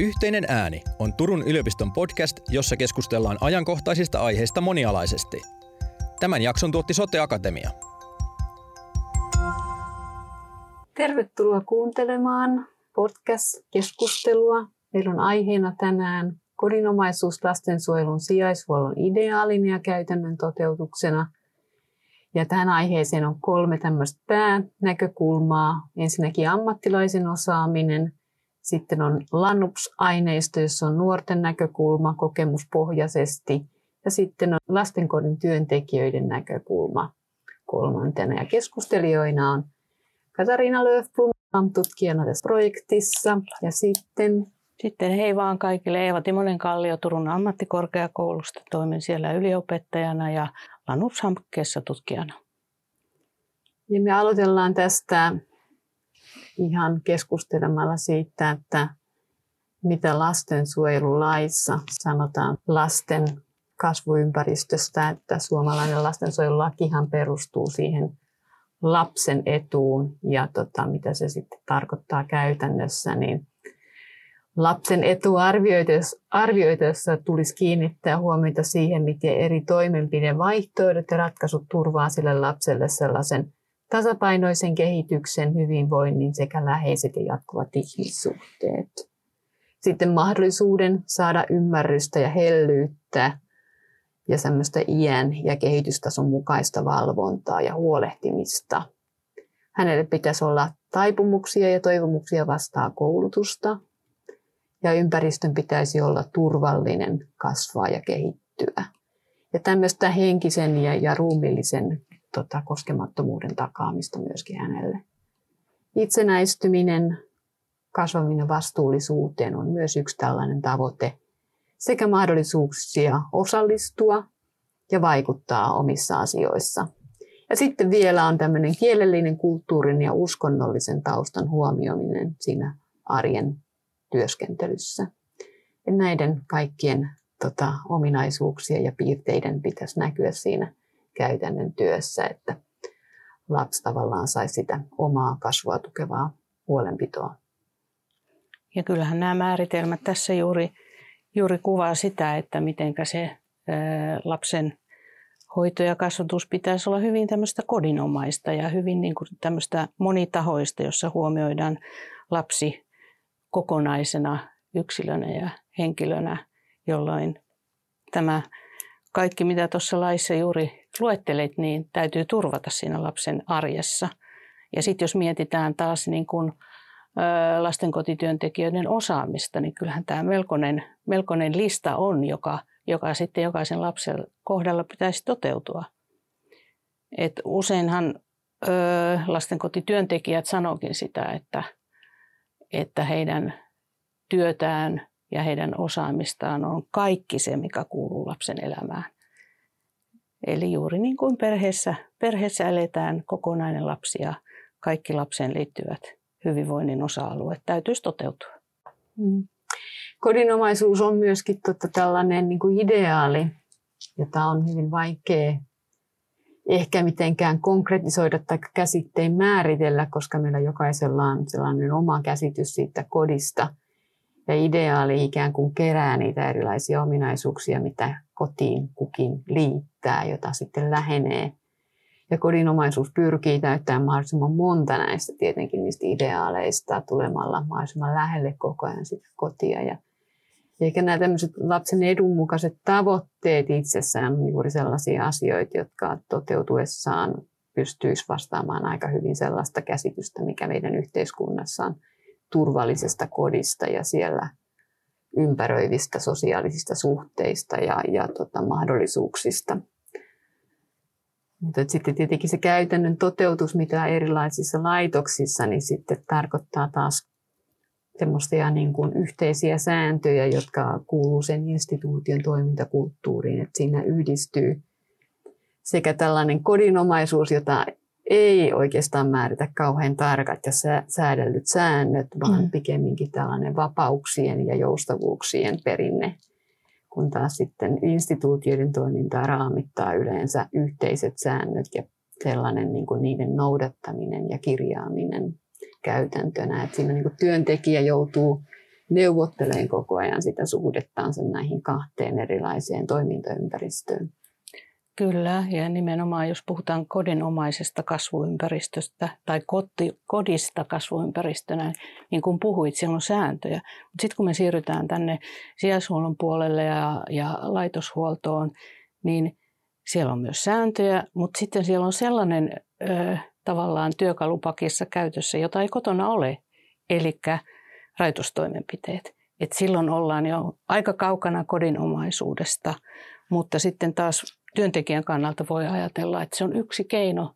Yhteinen ääni on Turun yliopiston podcast, jossa keskustellaan ajankohtaisista aiheista monialaisesti. Tämän jakson tuotti Sote Akatemia. Tervetuloa kuuntelemaan podcast-keskustelua. Meillä on aiheena tänään kodinomaisuus lastensuojelun sijaishuollon ideaalin ja käytännön toteutuksena. Ja tähän aiheeseen on kolme tämmöistä päänäkökulmaa. Ensinnäkin ammattilaisen osaaminen, sitten on LANUPS-aineisto, jossa on nuorten näkökulma kokemuspohjaisesti. Ja sitten on lastenkodin työntekijöiden näkökulma kolmantena. Ja keskustelijoina on Katariina Löfblom, tutkijana tässä projektissa. Ja sitten sitten hei vaan kaikille. Eeva Timonen Kallio Turun ammattikorkeakoulusta. Toimin siellä yliopettajana ja LANUPS-hankkeessa tutkijana. Ja me aloitellaan tästä ihan keskustelemalla siitä, että mitä lastensuojelulaissa sanotaan lasten kasvuympäristöstä, että suomalainen lastensuojelulakihan perustuu siihen lapsen etuun ja tota, mitä se sitten tarkoittaa käytännössä, niin lapsen etu arvioitaessa tulisi kiinnittää huomiota siihen, miten eri toimenpidevaihtoehdot ja ratkaisut turvaa sille lapselle sellaisen tasapainoisen kehityksen, hyvinvoinnin sekä läheiset ja jatkuvat ihmissuhteet. Sitten mahdollisuuden saada ymmärrystä ja hellyyttä ja semmoista iän ja kehitystason mukaista valvontaa ja huolehtimista. Hänelle pitäisi olla taipumuksia ja toivomuksia vastaa koulutusta. Ja ympäristön pitäisi olla turvallinen kasvaa ja kehittyä. Ja tämmöistä henkisen ja, ja tota, koskemattomuuden takaamista myöskin hänelle. Itsenäistyminen, kasvaminen vastuullisuuteen on myös yksi tällainen tavoite sekä mahdollisuuksia osallistua ja vaikuttaa omissa asioissa. Ja sitten vielä on tämmöinen kielellinen, kulttuurin ja uskonnollisen taustan huomioiminen siinä arjen työskentelyssä. Ja näiden kaikkien tota, ominaisuuksien ja piirteiden pitäisi näkyä siinä käytännön työssä, että lapsi tavallaan saisi sitä omaa kasvua tukevaa huolenpitoa. Ja kyllähän nämä määritelmät tässä juuri, juuri kuvaa sitä, että miten se lapsen hoito ja kasvatus pitäisi olla hyvin tämmöistä kodinomaista ja hyvin niin kuin tämmöistä monitahoista, jossa huomioidaan lapsi kokonaisena yksilönä ja henkilönä, jolloin tämä kaikki, mitä tuossa laissa juuri luettelet, niin täytyy turvata siinä lapsen arjessa. Ja sitten jos mietitään taas niin kun, ö, lastenkotityöntekijöiden osaamista, niin kyllähän tämä melkoinen, melkoinen lista on, joka, joka sitten jokaisen lapsen kohdalla pitäisi toteutua. Et useinhan ö, lastenkotityöntekijät sanokin sitä, että, että heidän työtään ja heidän osaamistaan on kaikki se, mikä kuuluu lapsen elämään. Eli juuri niin kuin perheessä, perheessä eletään kokonainen lapsi ja kaikki lapseen liittyvät hyvinvoinnin osa-alueet täytyisi toteutua. Mm. Kodinomaisuus on myöskin totta tällainen niin kuin ideaali, jota on hyvin vaikea ehkä mitenkään konkretisoida tai käsitteen määritellä, koska meillä jokaisella on sellainen oma käsitys siitä kodista – ja ideaali ikään kuin kerää niitä erilaisia ominaisuuksia, mitä kotiin kukin liittää, jota sitten lähenee. Ja kodinomaisuus pyrkii täyttämään mahdollisimman monta näistä tietenkin niistä ideaaleista tulemalla mahdollisimman lähelle koko ajan sitä kotia. Ja eikä nämä tämmöiset lapsen edun mukaiset tavoitteet itsessään on juuri sellaisia asioita, jotka toteutuessaan pystyisi vastaamaan aika hyvin sellaista käsitystä, mikä meidän yhteiskunnassa on turvallisesta kodista ja siellä ympäröivistä sosiaalisista suhteista ja, ja tota, mahdollisuuksista. Mutta sitten tietenkin se käytännön toteutus, mitä erilaisissa laitoksissa, niin sitten tarkoittaa taas semmoisia niin kuin yhteisiä sääntöjä, jotka kuuluu sen instituution toimintakulttuuriin. Että siinä yhdistyy sekä tällainen kodinomaisuus, jota ei oikeastaan määritä kauhean tarkat ja säädellyt säännöt, vaan mm. pikemminkin tällainen vapauksien ja joustavuuksien perinne, kun taas sitten instituutioiden toimintaa raamittaa yleensä yhteiset säännöt ja sellainen niin kuin niiden noudattaminen ja kirjaaminen käytäntönä. Että siinä niin kuin työntekijä joutuu neuvottelee koko ajan sitä suhdettansa näihin kahteen erilaiseen toimintaympäristöön. Kyllä, ja nimenomaan jos puhutaan kodinomaisesta kasvuympäristöstä tai koti, kodista kasvuympäristönä, niin kuin puhuit, siellä on sääntöjä. Mutta sitten kun me siirrytään tänne sijaishuollon puolelle ja, ja laitoshuoltoon, niin siellä on myös sääntöjä, mutta sitten siellä on sellainen ö, tavallaan työkalupakissa käytössä, jota ei kotona ole, eli rajoitustoimenpiteet. Et silloin ollaan jo aika kaukana kodinomaisuudesta, mutta sitten taas työntekijän kannalta voi ajatella, että se on yksi keino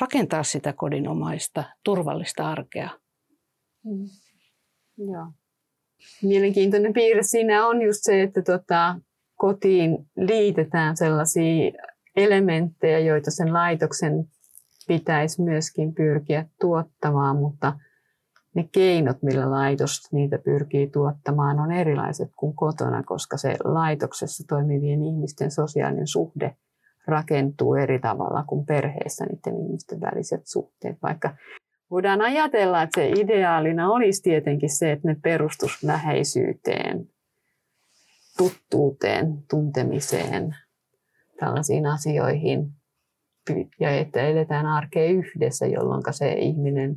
rakentaa sitä kodinomaista, turvallista arkea. Mm. Joo. Mielenkiintoinen piirre siinä on just se, että tota, kotiin liitetään sellaisia elementtejä, joita sen laitoksen pitäisi myöskin pyrkiä tuottamaan, mutta ne keinot, millä laitos niitä pyrkii tuottamaan, on erilaiset kuin kotona, koska se laitoksessa toimivien ihmisten sosiaalinen suhde rakentuu eri tavalla kuin perheessä niiden ihmisten väliset suhteet. Vaikka voidaan ajatella, että se ideaalina olisi tietenkin se, että ne perustus läheisyyteen, tuttuuteen, tuntemiseen, tällaisiin asioihin, ja että eletään arkea yhdessä, jolloin se ihminen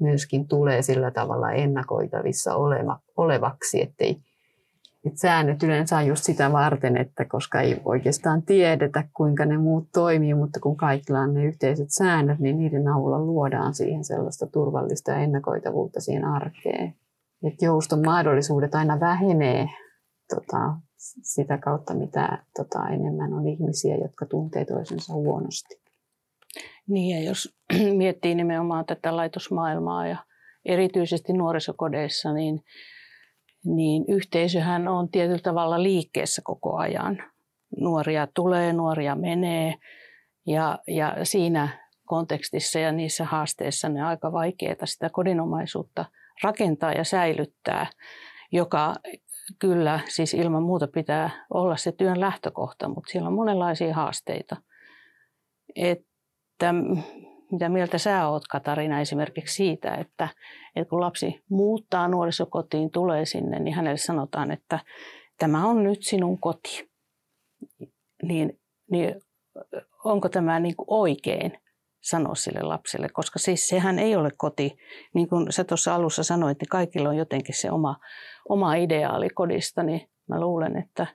myöskin tulee sillä tavalla ennakoitavissa oleva, olevaksi, ettei et säännöt yleensä on just sitä varten, että koska ei oikeastaan tiedetä, kuinka ne muut toimii, mutta kun kaikilla on ne yhteiset säännöt, niin niiden avulla luodaan siihen sellaista turvallista ja ennakoitavuutta siihen arkeen. Et jouston mahdollisuudet aina vähenee tota, sitä kautta, mitä tota, enemmän on ihmisiä, jotka tuntee toisensa huonosti. Niin ja jos miettii nimenomaan tätä laitosmaailmaa ja erityisesti nuorisokodeissa, niin, niin yhteisöhän on tietyllä tavalla liikkeessä koko ajan. Nuoria tulee, nuoria menee ja, ja siinä kontekstissa ja niissä haasteissa ne on aika vaikeaa sitä kodinomaisuutta rakentaa ja säilyttää, joka kyllä siis ilman muuta pitää olla se työn lähtökohta, mutta siellä on monenlaisia haasteita. Et että mitä mieltä sä oot Katarina esimerkiksi siitä, että, että kun lapsi muuttaa nuorisokotiin, tulee sinne, niin hänelle sanotaan, että tämä on nyt sinun koti. Niin, niin onko tämä niin kuin oikein sanoa sille lapselle, koska siis sehän ei ole koti. Niin kuin sä tuossa alussa sanoit, niin kaikilla on jotenkin se oma, oma ideaali kodista, niin mä luulen, että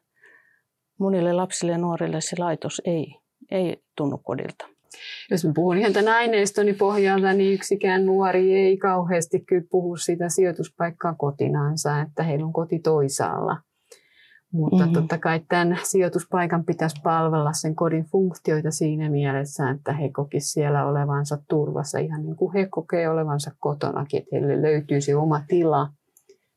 monille lapsille ja nuorille se laitos ei, ei tunnu kodilta jos mä puhun ihan tämän aineistoni pohjalta, niin yksikään nuori ei kauheasti kyllä puhu sitä sijoituspaikkaa kotinansa, että heillä on koti toisaalla. Mutta mm-hmm. totta kai tämän sijoituspaikan pitäisi palvella sen kodin funktioita siinä mielessä, että he kokisivat siellä olevansa turvassa ihan niin kuin he kokee olevansa kotonakin, että heille löytyy se oma tila,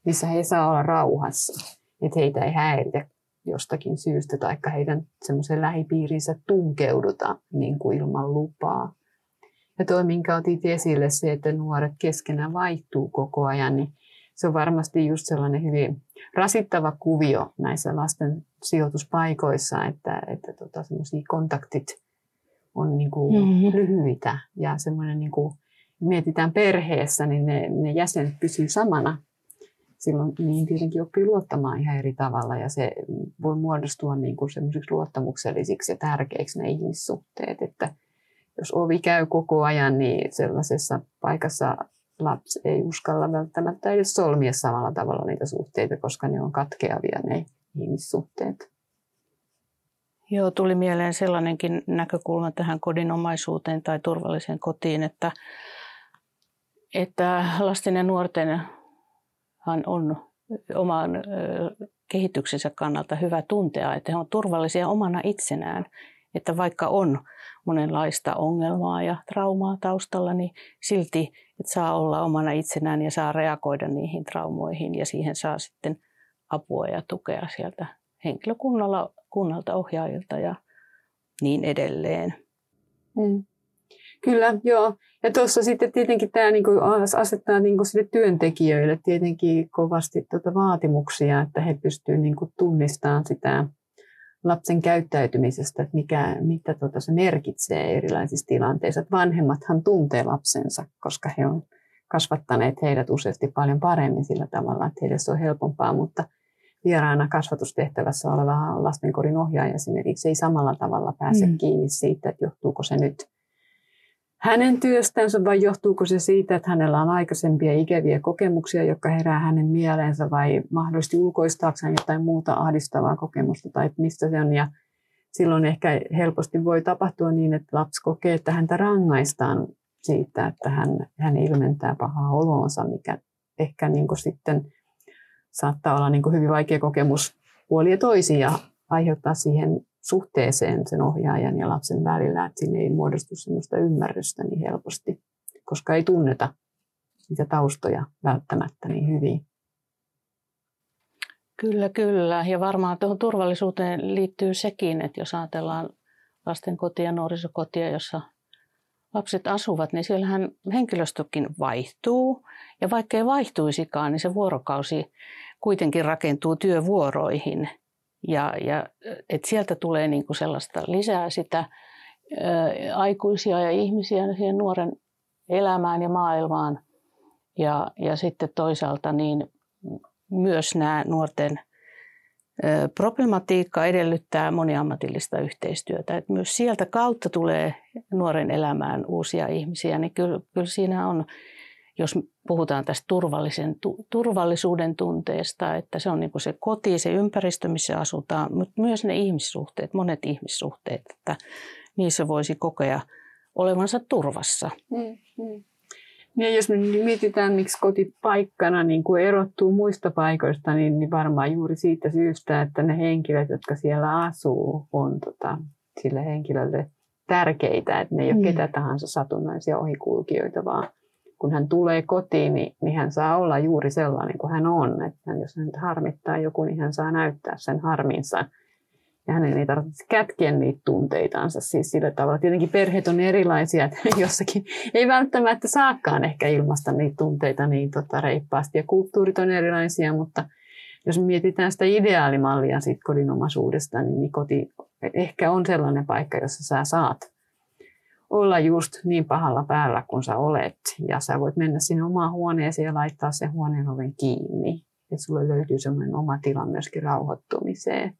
missä he saa olla rauhassa, että heitä ei häiritä jostakin syystä, tai heidän semmoisen lähipiirinsä tunkeuduta niin kuin ilman lupaa. Ja tuo, minkä otit esille, se, että nuoret keskenään vaihtuu koko ajan, niin se on varmasti just sellainen hyvin rasittava kuvio näissä lasten sijoituspaikoissa, että, että tota, kontaktit on niin kuin mm-hmm. lyhyitä ja semmoinen niin kuin, mietitään perheessä, niin ne, ne jäsenet pysyvät samana silloin niin tietenkin oppii luottamaan ihan eri tavalla ja se voi muodostua niin kuin luottamuksellisiksi ja tärkeiksi ne ihmissuhteet, että jos ovi käy koko ajan, niin sellaisessa paikassa lapsi ei uskalla välttämättä edes solmia samalla tavalla niitä suhteita, koska ne on katkeavia ne ihmissuhteet. Joo, tuli mieleen sellainenkin näkökulma tähän kodinomaisuuteen tai turvalliseen kotiin, että, että lasten ja nuorten on oman kehityksensä kannalta hyvä tuntea, että he ovat turvallisia omana itsenään. Että vaikka on monenlaista ongelmaa ja traumaa taustalla, niin silti että saa olla omana itsenään ja saa reagoida niihin traumoihin ja siihen saa sitten apua ja tukea sieltä henkilökunnalta, ohjaajilta ja niin edelleen. Mm. Kyllä, joo. Ja tuossa sitten tietenkin tämä niin kuin asettaa niin kuin sille työntekijöille tietenkin kovasti tuota vaatimuksia, että he pystyvät niin kuin tunnistamaan sitä lapsen käyttäytymisestä, että mikä, mitä tuota se merkitsee erilaisissa tilanteissa. Että vanhemmathan tuntee lapsensa, koska he on kasvattaneet heidät useasti paljon paremmin sillä tavalla, että heille se on helpompaa, mutta vieraana kasvatustehtävässä oleva lastenkodin ohjaaja esimerkiksi ei samalla tavalla pääse mm. kiinni siitä, että johtuuko se nyt hänen työstänsä vai johtuuko se siitä, että hänellä on aikaisempia ikäviä kokemuksia, jotka herää hänen mieleensä vai mahdollisesti ulkoistaakseen jotain muuta ahdistavaa kokemusta tai mistä se on. Ja silloin ehkä helposti voi tapahtua niin, että lapsi kokee, että häntä rangaistaan siitä, että hän, hän ilmentää pahaa oloonsa, mikä ehkä niin kuin sitten saattaa olla niin kuin hyvin vaikea kokemus puoli ja toisin ja aiheuttaa siihen suhteeseen sen ohjaajan ja lapsen välillä, että siinä ei muodostu sellaista ymmärrystä niin helposti, koska ei tunneta niitä taustoja välttämättä niin hyvin. Kyllä, kyllä. Ja varmaan tuohon turvallisuuteen liittyy sekin, että jos ajatellaan lastenkotia ja nuorisokotia, jossa lapset asuvat, niin siellähän henkilöstökin vaihtuu. Ja vaikka ei vaihtuisikaan, niin se vuorokausi kuitenkin rakentuu työvuoroihin. Ja, ja et sieltä tulee niinku sellaista lisää sitä ä, aikuisia ja ihmisiä siihen nuoren elämään ja maailmaan. Ja, ja sitten toisaalta niin myös nämä nuorten problematiikka edellyttää moniammatillista yhteistyötä. Et myös sieltä kautta tulee nuoren elämään uusia ihmisiä, niin kyllä, kyllä siinä on, jos puhutaan tästä turvallisen, turvallisuuden tunteesta, että se on niin se koti, se ympäristö, missä asutaan, mutta myös ne ihmissuhteet, monet ihmissuhteet, että niissä voisi kokea olevansa turvassa. Mm, mm. Ja jos me mietitään, miksi kotipaikkana niin kuin erottuu muista paikoista, niin, niin varmaan juuri siitä syystä, että ne henkilöt, jotka siellä asuu, on tota, sille henkilölle tärkeitä. Että ne ei ole mm. ketä tahansa satunnaisia ohikulkijoita, vaan kun hän tulee kotiin, niin, niin hän saa olla juuri sellainen kuin hän on. Että jos hän harmittaa joku, niin hän saa näyttää sen harminsa ja hänen ei tarvitse kätkeä niitä tunteitansa siis sillä tavalla. Tietenkin perheet on erilaisia, että jossakin ei välttämättä saakaan ehkä ilmasta niitä tunteita niin tota reippaasti ja kulttuurit on erilaisia, mutta jos mietitään sitä ideaalimallia siitä kodinomaisuudesta, niin, niin koti ehkä on sellainen paikka, jossa sä saat olla just niin pahalla päällä kuin sä olet. Ja sä voit mennä sinne omaan huoneeseen ja laittaa sen huoneen oven kiinni. Että sulle löytyy semmoinen oma tila myöskin rauhoittumiseen.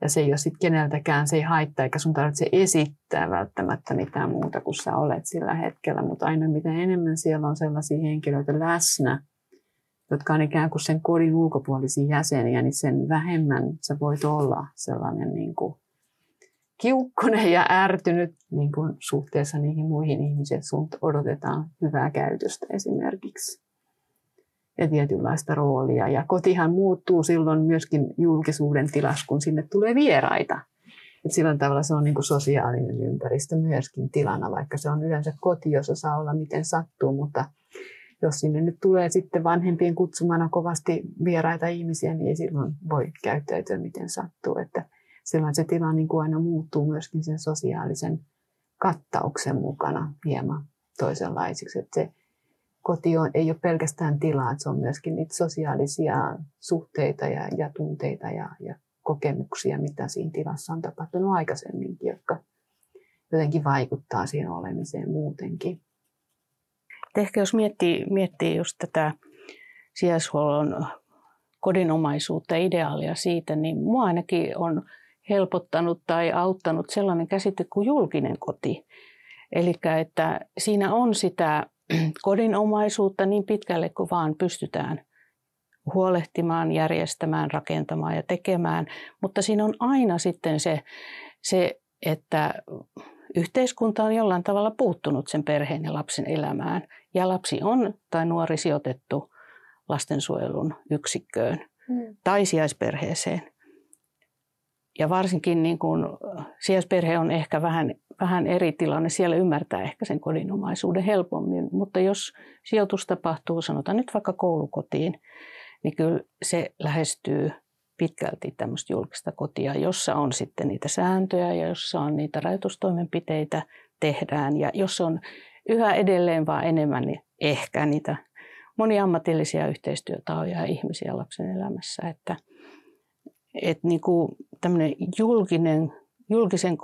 Ja se ei ole sitten keneltäkään, se ei haittaa, eikä sun tarvitse esittää välttämättä mitään muuta kuin sä olet sillä hetkellä. Mutta aina mitä enemmän siellä on sellaisia henkilöitä läsnä, jotka on ikään kuin sen kodin ulkopuolisia jäseniä, niin sen vähemmän sä voit olla sellainen niin kuin kiukkunen ja ärtynyt niin kuin suhteessa niihin muihin ihmisiin. Sun odotetaan hyvää käytöstä esimerkiksi ja tietynlaista roolia. Ja kotihan muuttuu silloin myöskin julkisuuden tilas, kun sinne tulee vieraita. Et sillä tavalla se on niin kuin sosiaalinen ympäristö myöskin tilana, vaikka se on yleensä koti, jossa saa olla miten sattuu, mutta jos sinne nyt tulee sitten vanhempien kutsumana kovasti vieraita ihmisiä, niin ei silloin voi käyttäytyä miten sattuu. Että silloin se tila niin kuin aina muuttuu myöskin sen sosiaalisen kattauksen mukana hieman toisenlaiseksi. Että se koti on, ei ole pelkästään tilaa, se on myöskin niitä sosiaalisia suhteita ja, ja tunteita ja, ja kokemuksia, mitä siinä tilassa on tapahtunut aikaisemminkin, jotka jotenkin vaikuttaa siihen olemiseen muutenkin. Ehkä jos miettii, miettii just tätä sijaishuollon kodinomaisuutta ja ideaalia siitä, niin mua ainakin on helpottanut tai auttanut sellainen käsite kuin julkinen koti. Eli että siinä on sitä kodinomaisuutta niin pitkälle kuin vaan pystytään huolehtimaan, järjestämään, rakentamaan ja tekemään. Mutta siinä on aina sitten se, se että yhteiskunta on jollain tavalla puuttunut sen perheen ja lapsen elämään. Ja lapsi on tai nuori sijoitettu lastensuojelun yksikköön hmm. tai sijaisperheeseen. Ja varsinkin niin kun, sijaisperhe on ehkä vähän vähän eri tilanne. Siellä ymmärtää ehkä sen kodinomaisuuden helpommin, mutta jos sijoitus tapahtuu, sanotaan nyt vaikka koulukotiin, niin kyllä se lähestyy pitkälti tämmöistä julkista kotia, jossa on sitten niitä sääntöjä ja jossa on niitä rajoitustoimenpiteitä tehdään ja jos on yhä edelleen vaan enemmän niin ehkä niitä moniammatillisia yhteistyötahoja ja ihmisiä lapsen elämässä, että, että niin kuin tämmöinen julkinen, julkisen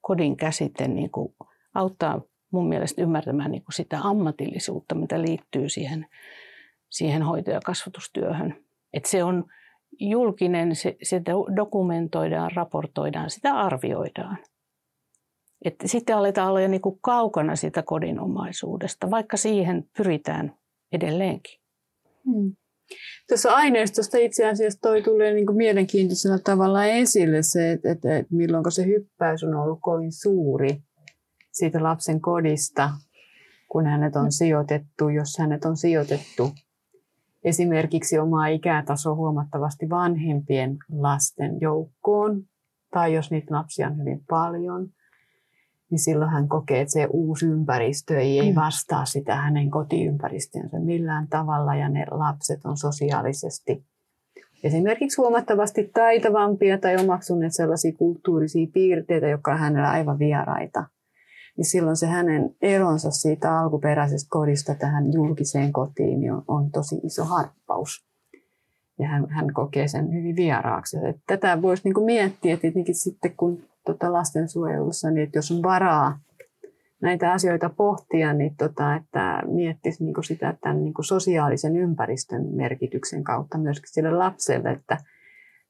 kodin käsite niin kuin auttaa mun mielestä ymmärtämään niin kuin sitä ammatillisuutta, mitä liittyy siihen, siihen hoito- ja kasvatustyöhön. Et se on julkinen, se, se dokumentoidaan, raportoidaan, sitä arvioidaan. Et sitten aletaan olla jo niin kuin kaukana sitä kodinomaisuudesta, vaikka siihen pyritään edelleenkin. Hmm. Tuossa aineistosta itse asiassa toi tulee niin kuin mielenkiintoisella tavalla esille se, että, että, että milloin se hyppäys on ollut kovin suuri siitä lapsen kodista, kun hänet on sijoitettu, jos hänet on sijoitettu. Esimerkiksi omaa ikätasoa huomattavasti vanhempien lasten joukkoon, tai jos niitä lapsia on hyvin paljon, niin silloin hän kokee, että se uusi ympäristö ei, ei mm. vastaa sitä hänen kotiympäristönsä millään tavalla, ja ne lapset on sosiaalisesti esimerkiksi huomattavasti taitavampia tai omaksuneet sellaisia kulttuurisia piirteitä, jotka on hänellä aivan vieraita niin silloin se hänen eronsa siitä alkuperäisestä kodista tähän julkiseen kotiin niin on, on tosi iso harppaus. Ja hän, hän kokee sen hyvin vieraaksi. Että tätä voisi niin miettiä, että tietenkin sitten kun tota lastensuojelussa, niin että jos on varaa näitä asioita pohtia, niin tota, että miettisi niin sitä tämän niin sosiaalisen ympäristön merkityksen kautta myöskin sille lapselle, että –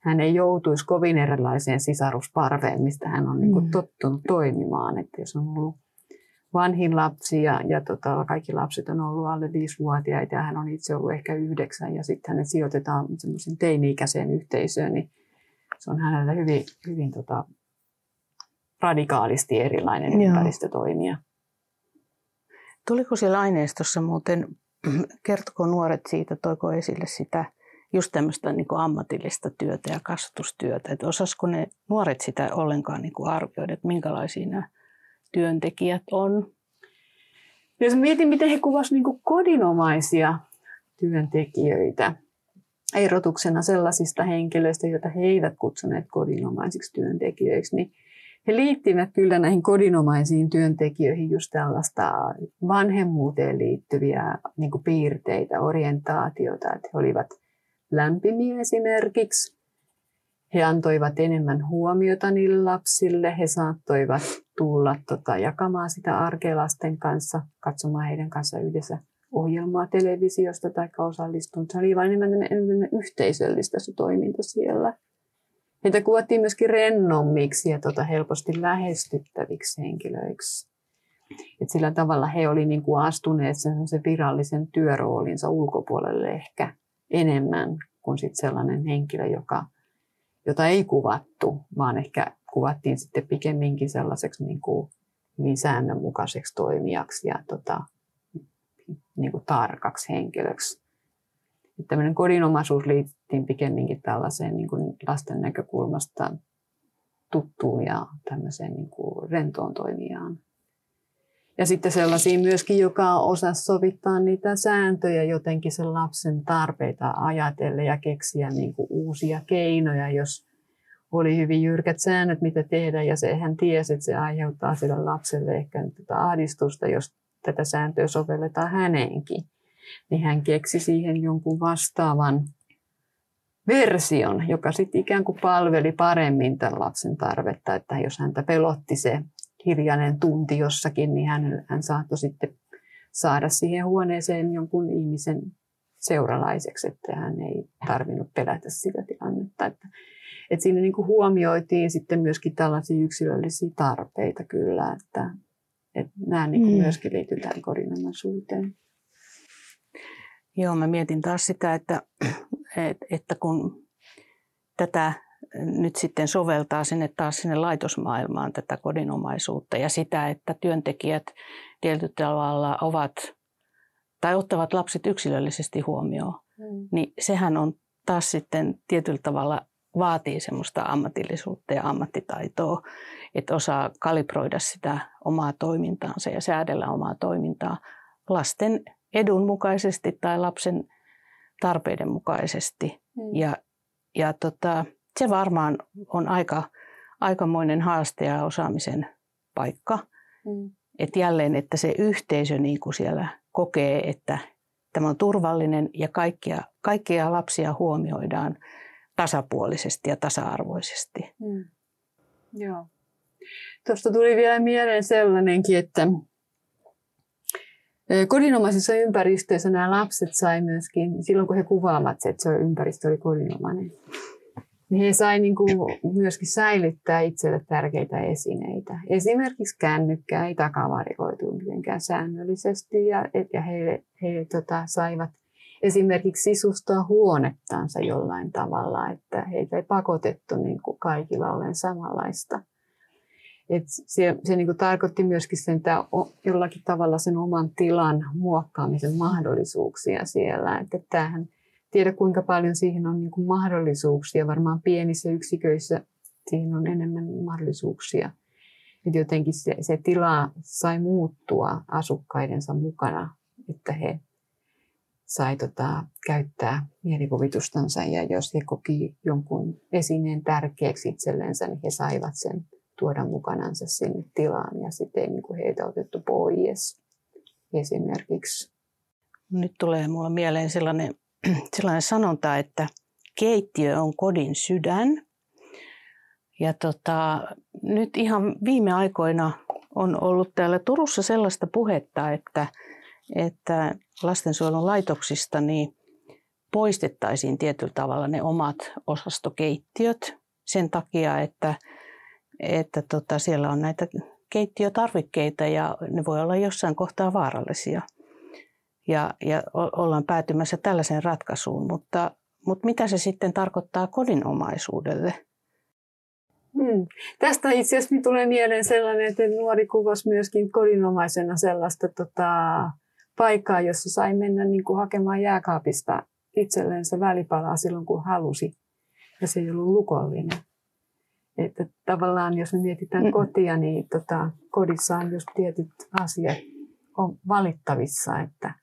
hän ei joutuisi kovin erilaiseen sisarusparveen, mistä hän on niin kuin mm. tottunut toimimaan. Että jos on ollut vanhin lapsi ja, ja tota, kaikki lapset on ollut alle viisivuotiaita ja hän on itse ollut ehkä yhdeksän ja sitten hänet sijoitetaan semmoisen teini-ikäiseen yhteisöön, niin se on hänelle hyvin, hyvin tota, radikaalisti erilainen Joo. ympäristö toimia. Tuliko siellä aineistossa muuten, kertoko nuoret siitä, toiko esille sitä just tämmöistä niin kuin ammatillista työtä ja kasvatustyötä. Että osasko ne nuoret sitä ollenkaan niin kuin arvioida, että minkälaisia nämä työntekijät on? Jos mietin, miten he kuvasivat niin kodinomaisia työntekijöitä, erotuksena sellaisista henkilöistä, joita he eivät kutsuneet kodinomaisiksi työntekijöiksi, niin he liittivät kyllä näihin kodinomaisiin työntekijöihin just tällaista vanhemmuuteen liittyviä niin piirteitä, orientaatiota, että he olivat – lämpimiä esimerkiksi. He antoivat enemmän huomiota niille lapsille. He saattoivat tulla tota, jakamaan sitä arkea lasten kanssa, katsomaan heidän kanssa yhdessä ohjelmaa televisiosta tai osallistunut. Se oli vain enemmän, enemmän yhteisöllistä se toiminta siellä. Heitä kuvattiin myöskin rennommiksi ja tota, helposti lähestyttäviksi henkilöiksi. Et sillä tavalla he olivat niin kuin astuneet sen, sen virallisen työroolinsa ulkopuolelle ehkä enemmän kuin sit sellainen henkilö, joka, jota ei kuvattu, vaan ehkä kuvattiin sitten pikemminkin sellaiseksi niin kuin hyvin säännönmukaiseksi toimijaksi ja tota, niin kuin tarkaksi henkilöksi. Että tämmöinen kodinomaisuus liittiin pikemminkin tällaiseen niin kuin lasten näkökulmasta tuttuun ja tämmöiseen niin kuin rentoon toimijaan. Ja sitten sellaisia myöskin, joka osaa sovittaa niitä sääntöjä jotenkin sen lapsen tarpeita ajatella ja keksiä niin kuin uusia keinoja, jos oli hyvin jyrkät säännöt, mitä tehdä, ja se, hän tiesi, että se aiheuttaa sille lapselle ehkä tätä ahdistusta, jos tätä sääntöä sovelletaan häneenkin. Niin hän keksi siihen jonkun vastaavan version, joka sitten ikään kuin palveli paremmin tämän lapsen tarvetta, että jos häntä pelotti se hiljainen tunti jossakin, niin hän, hän saattoi sitten saada siihen huoneeseen jonkun ihmisen seuralaiseksi, että hän ei tarvinnut pelätä sitä tilannetta. Että, että siinä niin kuin huomioitiin sitten myöskin tällaisia yksilöllisiä tarpeita kyllä, että, että nämä niin kuin mm. myöskin liittyy tähän kodinomaisuuteen. Joo, mä mietin taas sitä, että, että kun tätä nyt sitten soveltaa sinne taas sinne laitosmaailmaan tätä kodinomaisuutta ja sitä, että työntekijät tietyllä tavalla ovat tai ottavat lapset yksilöllisesti huomioon, mm. niin sehän on taas sitten tietyllä tavalla vaatii semmoista ammatillisuutta ja ammattitaitoa, että osaa kalibroida sitä omaa toimintaansa ja säädellä omaa toimintaa lasten edun mukaisesti tai lapsen tarpeiden mukaisesti. Mm. Ja, ja tota, se varmaan on aika, aikamoinen haaste ja osaamisen paikka. Mm. Että jälleen, että se yhteisö niin kuin siellä kokee, että tämä on turvallinen ja kaikkia, kaikkia lapsia huomioidaan tasapuolisesti ja tasa-arvoisesti. Mm. Joo. Tuosta tuli vielä mieleen sellainenkin, että Kodinomaisissa ympäristöissä nämä lapset sai myöskin, silloin kun he kuvaavat että se ympäristö oli kodinomainen, niin he sai niin kuin myöskin säilyttää itselle tärkeitä esineitä. Esimerkiksi kännykkää ei takavarikoitu mitenkään säännöllisesti ja, ja he, he tota, saivat esimerkiksi sisustaa huonettansa jollain tavalla, että heitä ei pakotettu niin kuin kaikilla olen samanlaista. Et se se niin kuin tarkoitti myöskin sen, että jollakin tavalla sen oman tilan muokkaamisen mahdollisuuksia siellä. Että tämähän tiedä kuinka paljon siihen on niin kuin mahdollisuuksia. Varmaan pienissä yksiköissä siihen on enemmän mahdollisuuksia. Että jotenkin se, se tila sai muuttua asukkaidensa mukana, että he sai tota, käyttää mielikuvitustansa ja jos he koki jonkun esineen tärkeäksi itsellensä, niin he saivat sen tuoda mukanansa sinne tilaan ja sitten ei niin kuin heitä otettu pois esimerkiksi. Nyt tulee mulla mieleen sellainen sellainen sanonta, että keittiö on kodin sydän. Ja tota, nyt ihan viime aikoina on ollut täällä Turussa sellaista puhetta, että, että lastensuojelun laitoksista niin poistettaisiin tietyllä tavalla ne omat osastokeittiöt sen takia, että, että tota, siellä on näitä keittiötarvikkeita ja ne voi olla jossain kohtaa vaarallisia – ja, ja ollaan päätymässä tällaiseen ratkaisuun. Mutta, mutta mitä se sitten tarkoittaa kodinomaisuudelle? Hmm. Tästä itse asiassa tulee mieleen sellainen, että nuori kuvasi myöskin kodinomaisena sellaista tota, paikkaa, jossa sai mennä niin kuin hakemaan jääkaapista itsellensä välipalaa silloin, kun halusi. Ja se ei ollut lukollinen. Että tavallaan, jos me mietitään mm. kotia, niin tota, kodissa on just tietyt asiat on valittavissa, että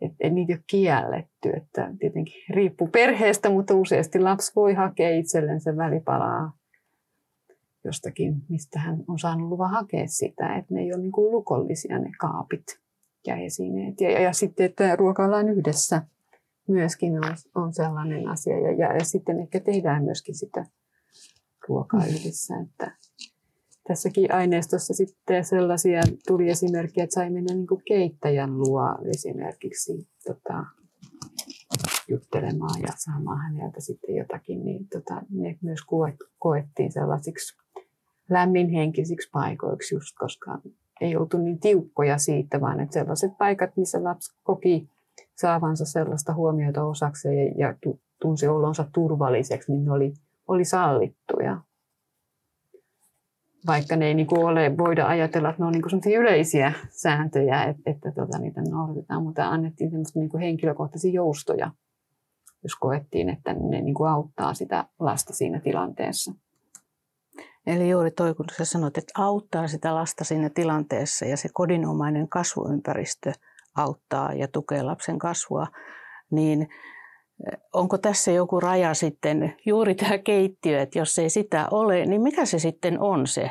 että et niitä ole kielletty. Että tietenkin riippuu perheestä, mutta useasti lapsi voi hakea itsellensä välipalaa jostakin, mistä hän on saanut luvan hakea sitä. Että ne ei ole niin kuin lukollisia ne kaapit ja esineet. Ja, ja, ja sitten, että ruokaillaan yhdessä myöskin on, on sellainen asia. Ja, ja, ja sitten ehkä tehdään myöskin sitä ruokaa yhdessä. Että tässäkin aineistossa sitten sellaisia tuli esimerkkejä, että sai mennä niin keittäjän luo esimerkiksi tota, juttelemaan ja saamaan häneltä sitten jotakin, niin tota, ne myös koettiin sellaisiksi lämminhenkisiksi paikoiksi just, koska ei oltu niin tiukkoja siitä, vaan että sellaiset paikat, missä lapsi koki saavansa sellaista huomiota osakseen ja, ja tunsi olonsa turvalliseksi, niin ne oli, oli sallittuja vaikka ne ei niin kuin ole, voida ajatella, että ne on niin kuin yleisiä sääntöjä, että, että tota, niitä noudatetaan, mutta annettiin niin kuin henkilökohtaisia joustoja, jos koettiin, että ne niin kuin auttaa sitä lasta siinä tilanteessa. Eli juuri toi, kun sä sanoit, että auttaa sitä lasta siinä tilanteessa ja se kodinomainen kasvuympäristö auttaa ja tukee lapsen kasvua, niin onko tässä joku raja sitten, juuri tämä keittiö, että jos ei sitä ole, niin mikä se sitten on se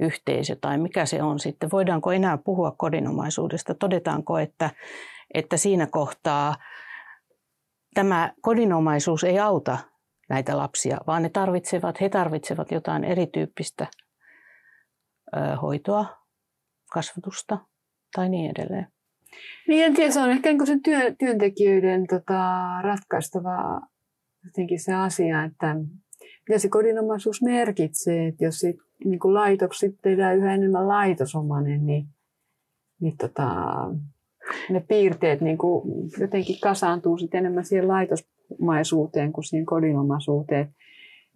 yhteisö tai mikä se on sitten? Voidaanko enää puhua kodinomaisuudesta? Todetaanko, että, että siinä kohtaa tämä kodinomaisuus ei auta näitä lapsia, vaan ne tarvitsevat, he tarvitsevat jotain erityyppistä hoitoa, kasvatusta tai niin edelleen. Niin en tiedä, se on ehkä niin sen työ, työntekijöiden tota, ratkaistava jotenkin se asia, että mitä se kodinomaisuus merkitsee, että jos sit, niin kuin laitokset tehdään yhä enemmän laitosomainen, niin, niin tota, ne piirteet niin kuin jotenkin kasaantuu sit enemmän siihen laitosmaisuuteen kuin siihen kodinomaisuuteen.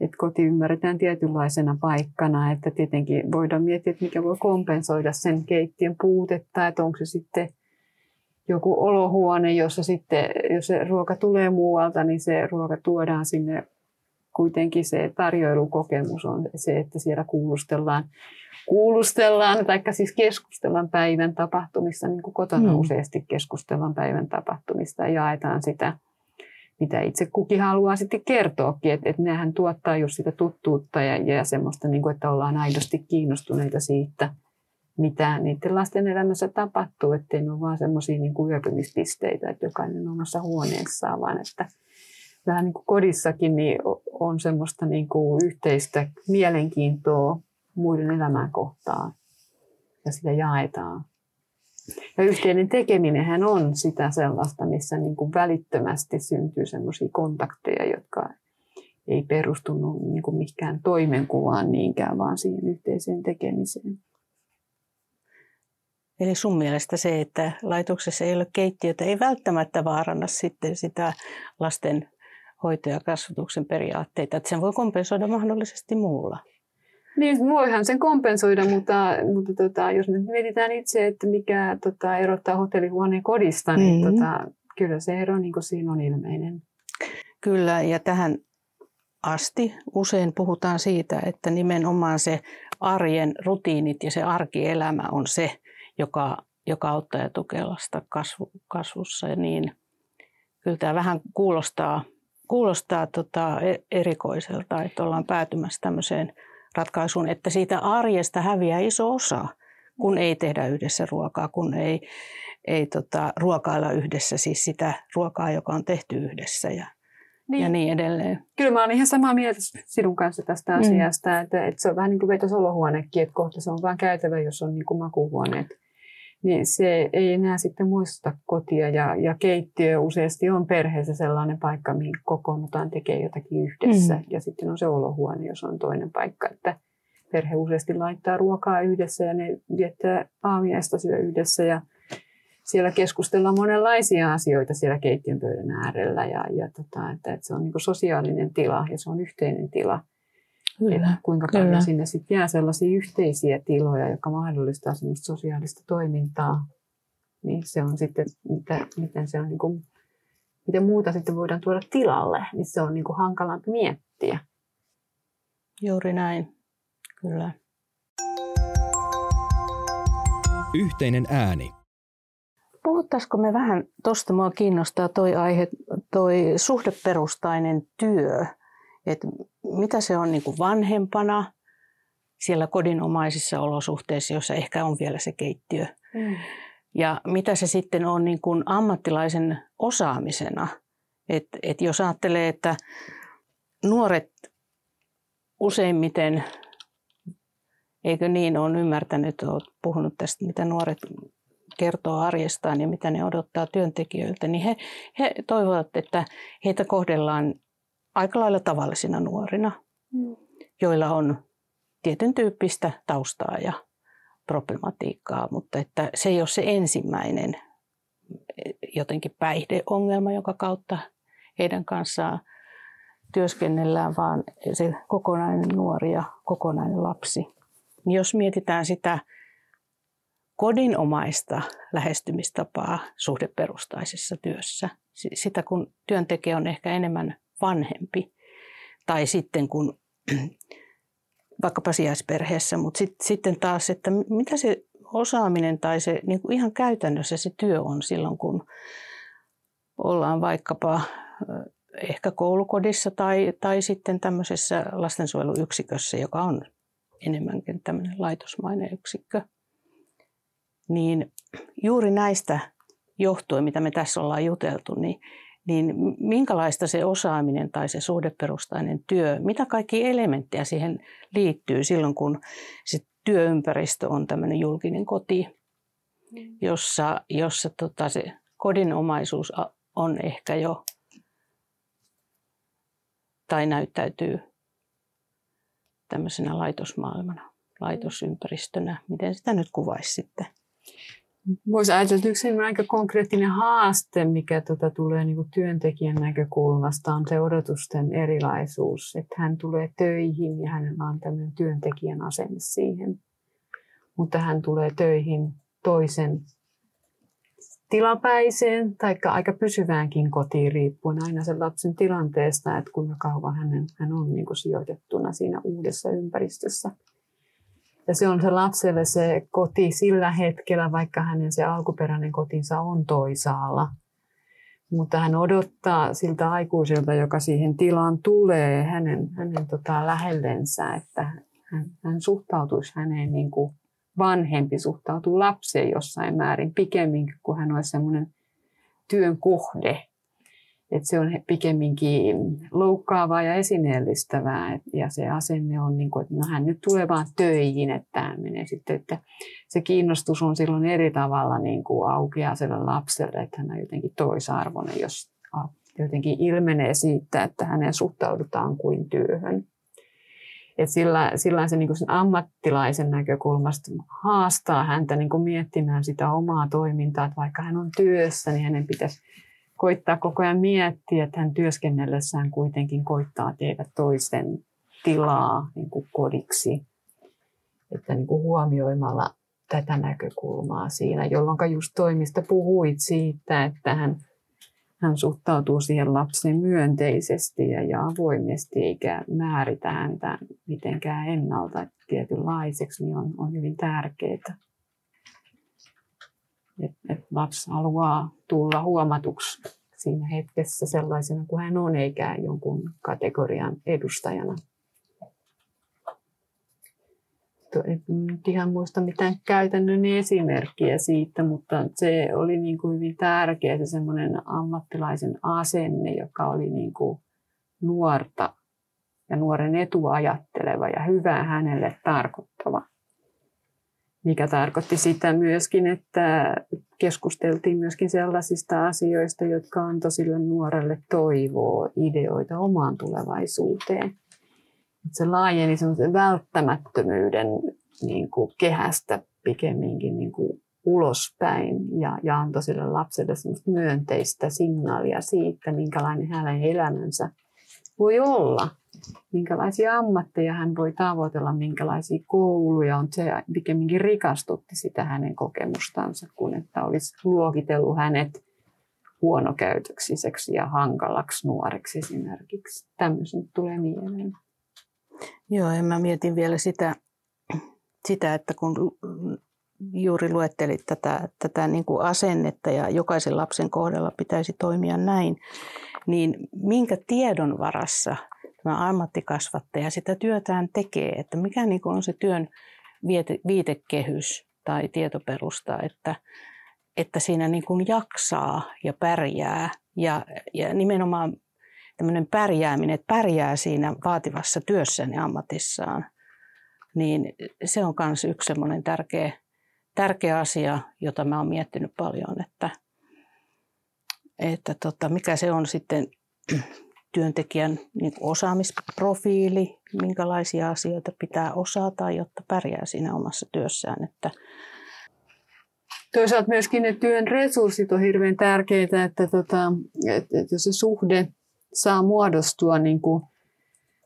Että koti ymmärretään tietynlaisena paikkana, että tietenkin voidaan miettiä, että mikä voi kompensoida sen keittiön puutetta, että onko se sitten joku olohuone, jossa sitten, jos se ruoka tulee muualta, niin se ruoka tuodaan sinne. Kuitenkin se tarjoilukokemus on se, että siellä kuulustellaan, kuulustellaan tai siis keskustellaan päivän tapahtumista, niin kuin kotona mm. useasti keskustellaan päivän tapahtumista ja jaetaan sitä, mitä itse kukin haluaa sitten kertoakin. Että, että nehän tuottaa just sitä tuttuutta ja, ja semmoista, niin kuin, että ollaan aidosti kiinnostuneita siitä – mitä niiden lasten elämässä tapahtuu, ettei ne ole vaan semmoisia niin yöpymispisteitä, että jokainen on omassa huoneessaan, vaan että vähän niin kuin kodissakin niin on semmoista niin kuin yhteistä mielenkiintoa muiden elämään kohtaan ja sitä jaetaan. Ja yhteinen tekeminenhän on sitä sellaista, missä niin kuin välittömästi syntyy sellaisia kontakteja, jotka ei perustunut niin kuin mihinkään toimenkuvaan niinkään, vaan siihen yhteiseen tekemiseen. Eli sun mielestä se, että laitoksessa ei ole keittiötä, ei välttämättä vaaranna sitten sitä lasten hoito- ja kasvatuksen periaatteita, että sen voi kompensoida mahdollisesti muulla. Niin, voihan sen kompensoida, mutta, mutta tota, jos nyt mietitään itse, että mikä tota, erottaa hotellihuoneen kodista, niin mm-hmm. tota, kyllä se ero niin siinä on ilmeinen. Kyllä, ja tähän asti usein puhutaan siitä, että nimenomaan se arjen rutiinit ja se arkielämä on se, joka, joka auttaa ja tukee lasta kasvu, kasvussa. Ja niin, kyllä tämä vähän kuulostaa, kuulostaa tota e, erikoiselta, että ollaan päätymässä tämmöiseen ratkaisuun, että siitä arjesta häviää iso osa, kun ei tehdä yhdessä ruokaa, kun ei, ei tota, ruokailla yhdessä, siis sitä ruokaa, joka on tehty yhdessä ja, niin. ja niin edelleen. Kyllä mä olen ihan samaa mieltä sinun kanssa tästä mm. asiasta, että, että se on vähän niin kuin vetos olohuonekin, että kohta se on vain käytävä, jos on niin kuin makuuhuoneet niin se ei enää sitten muista kotia. Ja, ja keittiö useasti on perheessä sellainen paikka, mihin kokoonnutaan tekemään jotakin yhdessä. Mm. Ja sitten on se olohuone, jos on toinen paikka. Että perhe useasti laittaa ruokaa yhdessä ja ne viettää aamiaista syö yhdessä. Ja siellä keskustellaan monenlaisia asioita siellä keittiön pöydän äärellä. Ja, ja tota, että, että se on niin sosiaalinen tila ja se on yhteinen tila. Kyllä, että kuinka paljon kyllä. sinne sitten jää sellaisia yhteisiä tiloja, jotka mahdollistaa semmoista sosiaalista toimintaa. Niin se on sitten, mitä, miten se on niin kuin, miten muuta sitten voidaan tuoda tilalle, niin se on niin kuin hankalampi miettiä. Juuri näin, kyllä. Yhteinen ääni. Puhuttaisiko me vähän, tuosta minua kiinnostaa toi aihe, toi suhdeperustainen työ – että mitä se on niin kuin vanhempana siellä kodinomaisissa olosuhteissa, joissa ehkä on vielä se keittiö. Mm. Ja mitä se sitten on niin kuin ammattilaisen osaamisena. Että et jos ajattelee, että nuoret useimmiten, eikö niin, on ymmärtänyt, olet puhunut tästä, mitä nuoret kertoo arjestaan ja mitä ne odottaa työntekijöiltä, niin he, he toivovat, että heitä kohdellaan aika lailla tavallisina nuorina, mm. joilla on tietyn tyyppistä taustaa ja problematiikkaa, mutta että se ei ole se ensimmäinen jotenkin päihdeongelma, jonka kautta heidän kanssaan työskennellään, vaan se kokonainen nuori ja kokonainen lapsi. Niin jos mietitään sitä kodinomaista lähestymistapaa suhdeperustaisessa työssä, sitä kun työntekijä on ehkä enemmän vanhempi. Tai sitten kun vaikkapa sijaisperheessä, mutta sit, sitten taas, että mitä se osaaminen tai se niin kuin ihan käytännössä se työ on silloin, kun ollaan vaikkapa ehkä koulukodissa tai, tai sitten tämmöisessä lastensuojeluyksikössä, joka on enemmänkin tämmöinen laitosmainen yksikkö. Niin juuri näistä johtuen, mitä me tässä ollaan juteltu, niin niin minkälaista se osaaminen tai se suhdeperustainen työ, mitä kaikki elementtejä siihen liittyy silloin, kun se työympäristö on tämmöinen julkinen koti, mm. jossa, jossa tota se kodinomaisuus on ehkä jo tai näyttäytyy tämmöisenä laitosmaailmana, laitosympäristönä. Miten sitä nyt kuvaisi sitten? Voisi ajatella, että yksi aika konkreettinen haaste, mikä tuota tulee niin työntekijän näkökulmasta, on se odotusten erilaisuus. Että hän tulee töihin ja hänellä on tämmöinen työntekijän asenne siihen. Mutta hän tulee töihin toisen tilapäiseen tai aika pysyväänkin kotiin riippuen aina sen lapsen tilanteesta, että kuinka kauan hänen, hän on niin sijoitettuna siinä uudessa ympäristössä. Ja se on se lapselle se koti sillä hetkellä, vaikka hänen se alkuperäinen kotinsa on toisaalla. Mutta hän odottaa siltä aikuiselta, joka siihen tilaan tulee, hänen, hänen tota lähellensä, että hän, hän suhtautuisi häneen niin kuin vanhempi suhtautuu lapseen jossain määrin pikemminkin, kuin hän olisi semmoinen työn kohde. Että se on pikemminkin loukkaavaa ja esineellistävää. Ja se asenne on, niin kuin, että no hän nyt tulee vaan töihin, että hän menee sitten, että se kiinnostus on silloin eri tavalla niin kuin aukeaa sille lapselle, että hän on jotenkin toisarvoinen, jos jotenkin ilmenee siitä, että hänen suhtaudutaan kuin työhön. Et sillä, sillä se niin sen ammattilaisen näkökulmasta haastaa häntä niin miettimään sitä omaa toimintaa, että vaikka hän on työssä, niin hänen pitäisi koittaa koko ajan miettiä, että hän työskennellessään kuitenkin koittaa tehdä toisten tilaa niin kuin kodiksi. Että niin kuin huomioimalla tätä näkökulmaa siinä, jolloin just toimista puhuit siitä, että hän, hän suhtautuu siihen lapseen myönteisesti ja, ja avoimesti eikä määritä häntä mitenkään ennalta tietynlaiseksi, niin on, on hyvin tärkeää että et lapsi haluaa tulla huomatuksi siinä hetkessä sellaisena kuin hän on, eikä jonkun kategorian edustajana. En nyt ihan muista mitään käytännön esimerkkiä siitä, mutta se oli niin kuin hyvin tärkeä se semmoinen ammattilaisen asenne, joka oli niin kuin nuorta ja nuoren etua ajatteleva ja hyvää hänelle tarkoittava mikä tarkoitti sitä myöskin, että keskusteltiin myöskin sellaisista asioista, jotka antoi sille nuorelle toivoa, ideoita omaan tulevaisuuteen. Se laajeni välttämättömyyden niin kuin kehästä pikemminkin niin kuin ulospäin ja, ja antoi sille lapselle myönteistä signaalia siitä, minkälainen hänen elämänsä voi olla minkälaisia ammatteja hän voi tavoitella, minkälaisia kouluja on. Se pikemminkin rikastutti sitä hänen kokemustansa, kun että olisi luokitellut hänet huonokäytöksiseksi ja hankalaksi nuoreksi esimerkiksi. Tämmöisen tulee mieleen. Joo, ja mä mietin vielä sitä, sitä että kun juuri luettelit tätä, tätä niin kuin asennetta ja jokaisen lapsen kohdalla pitäisi toimia näin, niin minkä tiedon varassa – ammattikasvattaja sitä työtään tekee, että mikä niin on se työn viitekehys tai tietoperusta, että, että siinä niin kuin jaksaa ja pärjää. Ja, ja nimenomaan tämmöinen pärjääminen, että pärjää siinä vaativassa työssäni ammatissaan, niin se on myös yksi semmoinen tärkeä, tärkeä asia, jota mä oon miettinyt paljon, että, että tota, mikä se on sitten työntekijän niin osaamisprofiili, minkälaisia asioita pitää osata, jotta pärjää siinä omassa työssään. Että Toisaalta myöskin ne työn resurssit on hirveän tärkeitä, että, tota, että, että se suhde saa muodostua, niin kuin,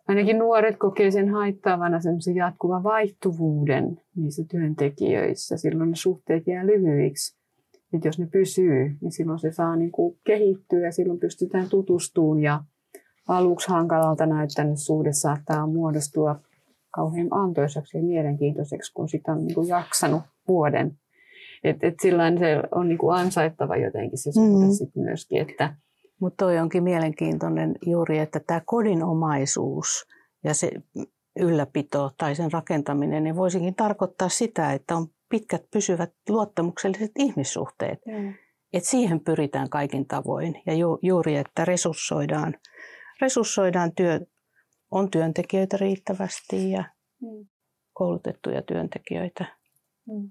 ainakin nuoret kokee sen haittaavana semmoisen jatkuvan vaihtuvuuden niissä työntekijöissä. Silloin ne suhteet jää lyhyiksi. Että jos ne pysyy, niin silloin se saa niin kuin kehittyä ja silloin pystytään tutustumaan ja aluksi hankalalta näyttänyt suhde saattaa muodostua kauhean antoisaksi ja mielenkiintoiseksi, kun sitä on niin kuin jaksanut vuoden. Et, et sillain se on niin kuin ansaittava jotenkin se suhde mm. sit myöskin. Että... Mutta toi onkin mielenkiintoinen juuri, että tämä kodinomaisuus ja se ylläpito tai sen rakentaminen, niin voisikin tarkoittaa sitä, että on pitkät pysyvät luottamukselliset ihmissuhteet. Mm. Et siihen pyritään kaikin tavoin ja ju, juuri, että resurssoidaan – resurssoidaan työ, on työntekijöitä riittävästi ja mm. koulutettuja työntekijöitä. Mm.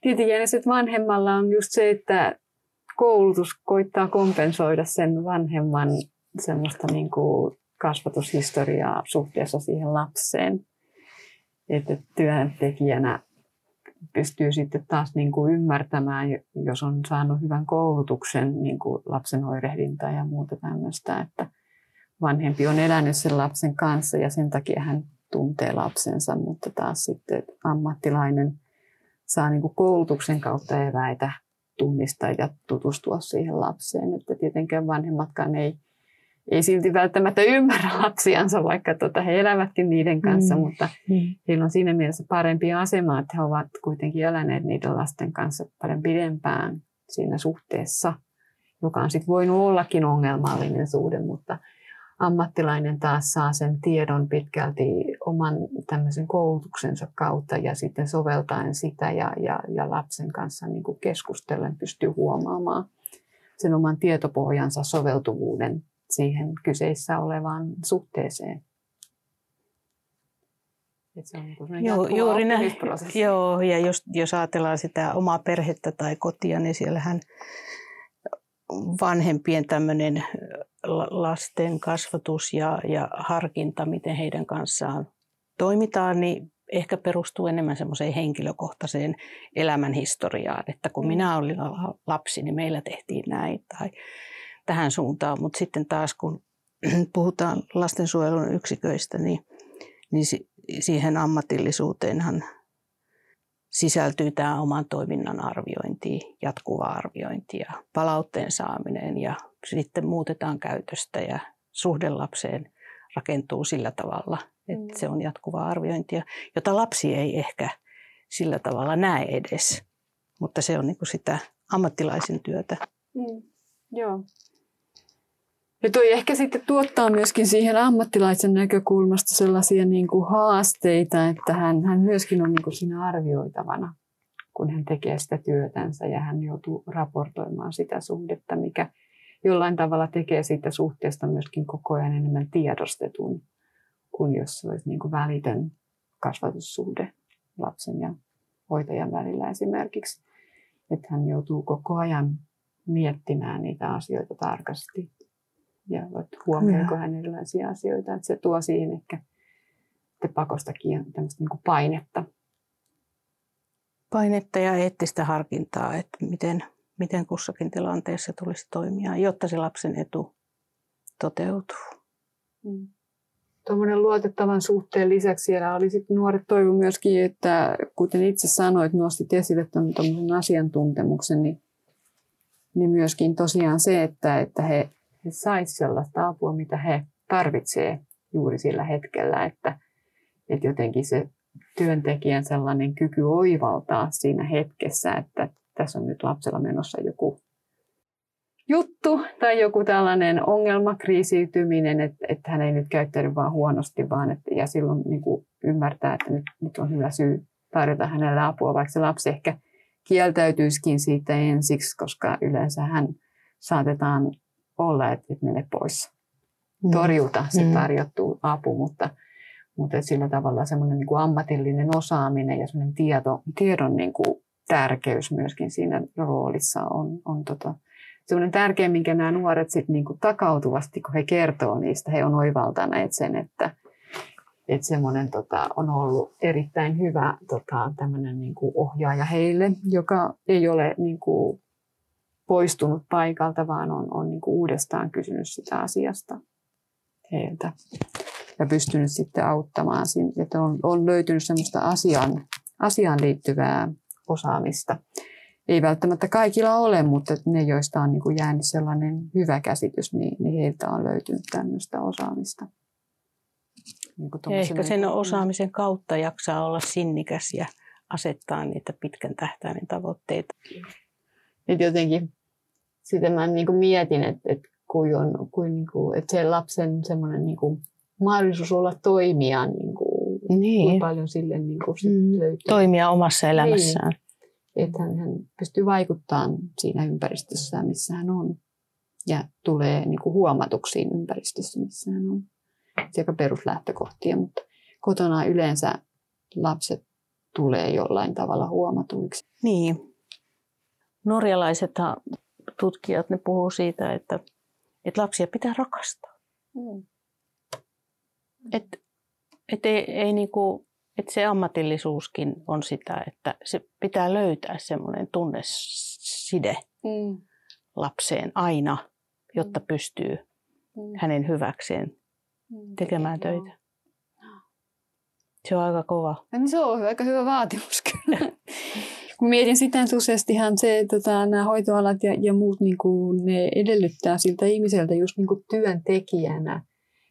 Tietenkin sitten vanhemmalla on just se, että koulutus koittaa kompensoida sen vanhemman semmoista niin kuin kasvatushistoriaa suhteessa siihen lapseen. Että työntekijänä pystyy sitten taas niin kuin ymmärtämään, jos on saanut hyvän koulutuksen niin kuin lapsen oirehdintaa ja muuta tämmöistä, että – vanhempi on elänyt sen lapsen kanssa ja sen takia hän tuntee lapsensa, mutta taas sitten ammattilainen saa niin kuin koulutuksen kautta eväitä tunnistaa ja tutustua siihen lapseen. Että tietenkään vanhemmatkaan ei, ei silti välttämättä ymmärrä lapsiansa, vaikka tota, he elävätkin niiden kanssa, mm. mutta mm. heillä on siinä mielessä parempi asema, että he ovat kuitenkin eläneet niiden lasten kanssa paljon pidempään siinä suhteessa, joka on sitten voinut ollakin ongelmallinen suhde, mutta – ammattilainen taas saa sen tiedon pitkälti oman tämmöisen koulutuksensa kautta ja sitten soveltaen sitä ja, ja, ja lapsen kanssa niin kuin keskustellen pystyy huomaamaan sen oman tietopohjansa soveltuvuuden siihen kyseessä olevaan suhteeseen. Et se on niin joo, juuri näin. Joo, ja jos, jos ajatellaan sitä omaa perhettä tai kotia, niin siellähän vanhempien tämmöinen lasten kasvatus ja, ja harkinta, miten heidän kanssaan toimitaan, niin ehkä perustuu enemmän semmoiseen henkilökohtaiseen elämänhistoriaan, että kun minä olin lapsi, niin meillä tehtiin näin tai tähän suuntaan, mutta sitten taas kun puhutaan lastensuojelun yksiköistä, niin, niin siihen ammatillisuuteenhan sisältyy tämä oman toiminnan arviointi, jatkuva arviointi ja palautteen saaminen ja sitten muutetaan käytöstä ja suhde lapseen rakentuu sillä tavalla, että mm. se on jatkuvaa arviointia, jota lapsi ei ehkä sillä tavalla näe edes, mutta se on niin sitä ammattilaisen työtä. Mm. Joo. Ja toi ehkä sitten tuottaa myöskin siihen ammattilaisen näkökulmasta sellaisia niin kuin haasteita, että hän, hän myöskin on niin kuin siinä arvioitavana, kun hän tekee sitä työtänsä ja hän joutuu raportoimaan sitä suhdetta, mikä jollain tavalla tekee siitä suhteesta myöskin koko ajan enemmän tiedostetun kuin jos se olisi niin kuin välitön kasvatussuhde lapsen ja hoitajan välillä esimerkiksi. Että hän joutuu koko ajan miettimään niitä asioita tarkasti ja huomioiko hän erilaisia asioita. Että se tuo siihen ehkä pakostakin tämmöistä niin kuin painetta. Painetta ja eettistä harkintaa, että miten, miten kussakin tilanteessa tulisi toimia, jotta se lapsen etu toteutuu. Mm. Tuommoinen luotettavan suhteen lisäksi siellä oli sitten nuoret toivo myöskin, että kuten itse sanoit, nostit esille tuommoisen asiantuntemuksen, niin, niin myöskin tosiaan se, että, että he he saisivat sellaista apua, mitä he tarvitsevat juuri sillä hetkellä, että, että jotenkin se työntekijän sellainen kyky oivaltaa siinä hetkessä, että tässä on nyt lapsella menossa joku juttu tai joku tällainen ongelma, kriisiytyminen, että, että hän ei nyt käyttäydy vaan huonosti, vaan että, ja silloin niin kuin ymmärtää, että nyt, nyt on hyvä syy tarjota hänelle apua, vaikka se lapsi ehkä kieltäytyisikin siitä ensiksi, koska yleensä hän saatetaan olla, että, että mene pois. Mm. Torjuta se mm. tarjottu apu, mutta, mutta sillä tavalla semmoinen niin kuin ammatillinen osaaminen ja semmoinen tieto, tiedon niin kuin tärkeys myöskin siinä roolissa on, on tota, semmoinen tärkeä, minkä nämä nuoret sitten niin kuin takautuvasti, kun he kertoo niistä, he on oivaltaneet sen, että, että semmoinen tota, on ollut erittäin hyvä tota, tämmöinen niin kuin ohjaaja heille, joka ei ole niin kuin, poistunut paikalta, vaan on, on niin kuin uudestaan kysynyt sitä asiasta heiltä ja pystynyt sitten auttamaan, että on, on löytynyt semmoista asiaan, asiaan liittyvää osaamista. Ei välttämättä kaikilla ole, mutta ne, joista on niin kuin jäänyt sellainen hyvä käsitys, niin, niin heiltä on löytynyt tämmöistä osaamista. Niin ja ehkä sen osaamisen kautta jaksaa olla sinnikäs ja asettaa niitä pitkän tähtäimen tavoitteita. Nyt jotenkin sitten mä niin kuin mietin, että, että, kuin on, kuin, niin kuin, että se lapsen semmoinen niin kuin, mahdollisuus olla toimija, niin kuin, niin. paljon sille niin kuin, mm. löytyy. Toimia omassa elämässään. Niin. Että hän, hän pystyy vaikuttamaan siinä ympäristössä, missä hän on. Ja tulee niin kuin, huomatuksiin ympäristössä, missä hän on. Se aika peruslähtökohtia, mutta kotona yleensä lapset tulee jollain tavalla huomatuiksi. Niin. Norjalaiset tutkijat ne puhuu siitä, että, että lapsia pitää rakastaa. Mm. Että et ei, ei niinku, et se ammatillisuuskin on sitä, että se pitää löytää semmoinen tunneside mm. lapseen aina, jotta mm. pystyy mm. hänen hyväkseen mm. tekemään töitä. Se on aika kova. Ja niin se on aika hyvä vaatimus kyllä. Mietin sitä, että useastihan se, tota, nämä hoitoalat ja, ja muut, niin kuin, ne edellyttää siltä ihmiseltä just niin kuin työntekijänä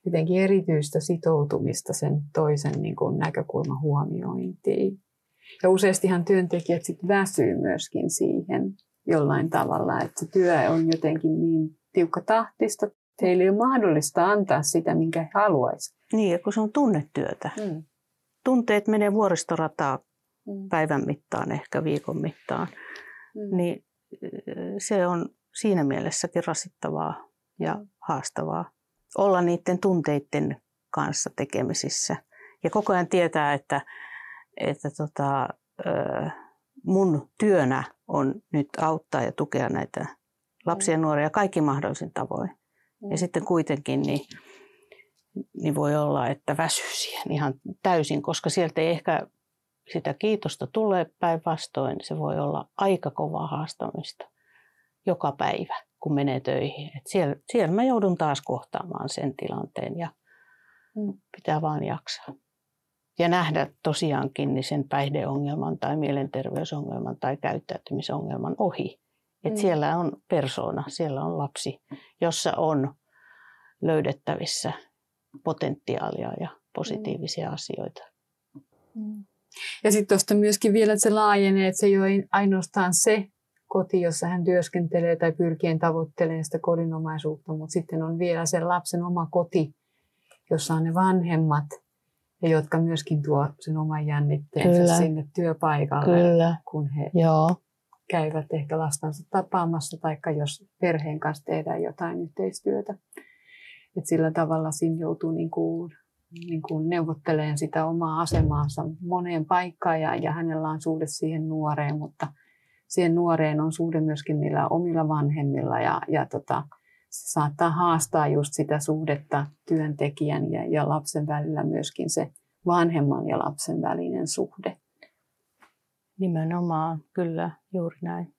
jotenkin erityistä sitoutumista sen toisen niin kuin, näkökulman huomiointiin. Ja useastihan työntekijät sitten väsyy myöskin siihen jollain tavalla, että se työ on jotenkin niin tiukka tahtista, että heille ei ole mahdollista antaa sitä, minkä he haluaisivat. Niin, kun se on tunnetyötä. Mm. Tunteet menee vuoristorataa mm. päivän mittaan, ehkä viikon mittaan, mm. niin se on siinä mielessäkin rasittavaa ja haastavaa olla niiden tunteiden kanssa tekemisissä. Ja koko ajan tietää, että, että tota, mun työnä on nyt auttaa ja tukea näitä lapsia ja mm. nuoria kaikki mahdollisin tavoin. Ja mm. sitten kuitenkin niin, niin voi olla, että väsyy siihen ihan täysin, koska sieltä ei ehkä sitä kiitosta tule päinvastoin. Se voi olla aika kovaa haastamista joka päivä, kun menee töihin. Et siellä, siellä mä joudun taas kohtaamaan sen tilanteen ja pitää vaan jaksaa. Ja nähdä tosiaankin niin sen päihdeongelman tai mielenterveysongelman tai käyttäytymisongelman ohi. Et mm. Siellä on persoona, siellä on lapsi, jossa on löydettävissä potentiaalia ja positiivisia mm. asioita. Mm. Ja sitten tuosta myöskin vielä, että se laajenee, että se ei ole ainoastaan se koti, jossa hän työskentelee tai pyrkien tavoittelee sitä kodinomaisuutta, mutta sitten on vielä se lapsen oma koti, jossa on ne vanhemmat, ja jotka myöskin tuo sen oman jännitteensä Kyllä. sinne työpaikalle, Kyllä. kun he Joo. käyvät ehkä lastansa tapaamassa, tai jos perheen kanssa tehdään jotain yhteistyötä. Et sillä tavalla siinä joutuu niin kuin, niin kuin neuvottelemaan sitä omaa asemaansa moneen paikkaan, ja, ja hänellä on suhde siihen nuoreen, mutta siihen nuoreen on suhde myöskin niillä omilla vanhemmilla, ja, ja tota, se saattaa haastaa just sitä suhdetta työntekijän ja, ja lapsen välillä myöskin se vanhemman ja lapsen välinen suhde. Nimenomaan, kyllä, juuri näin.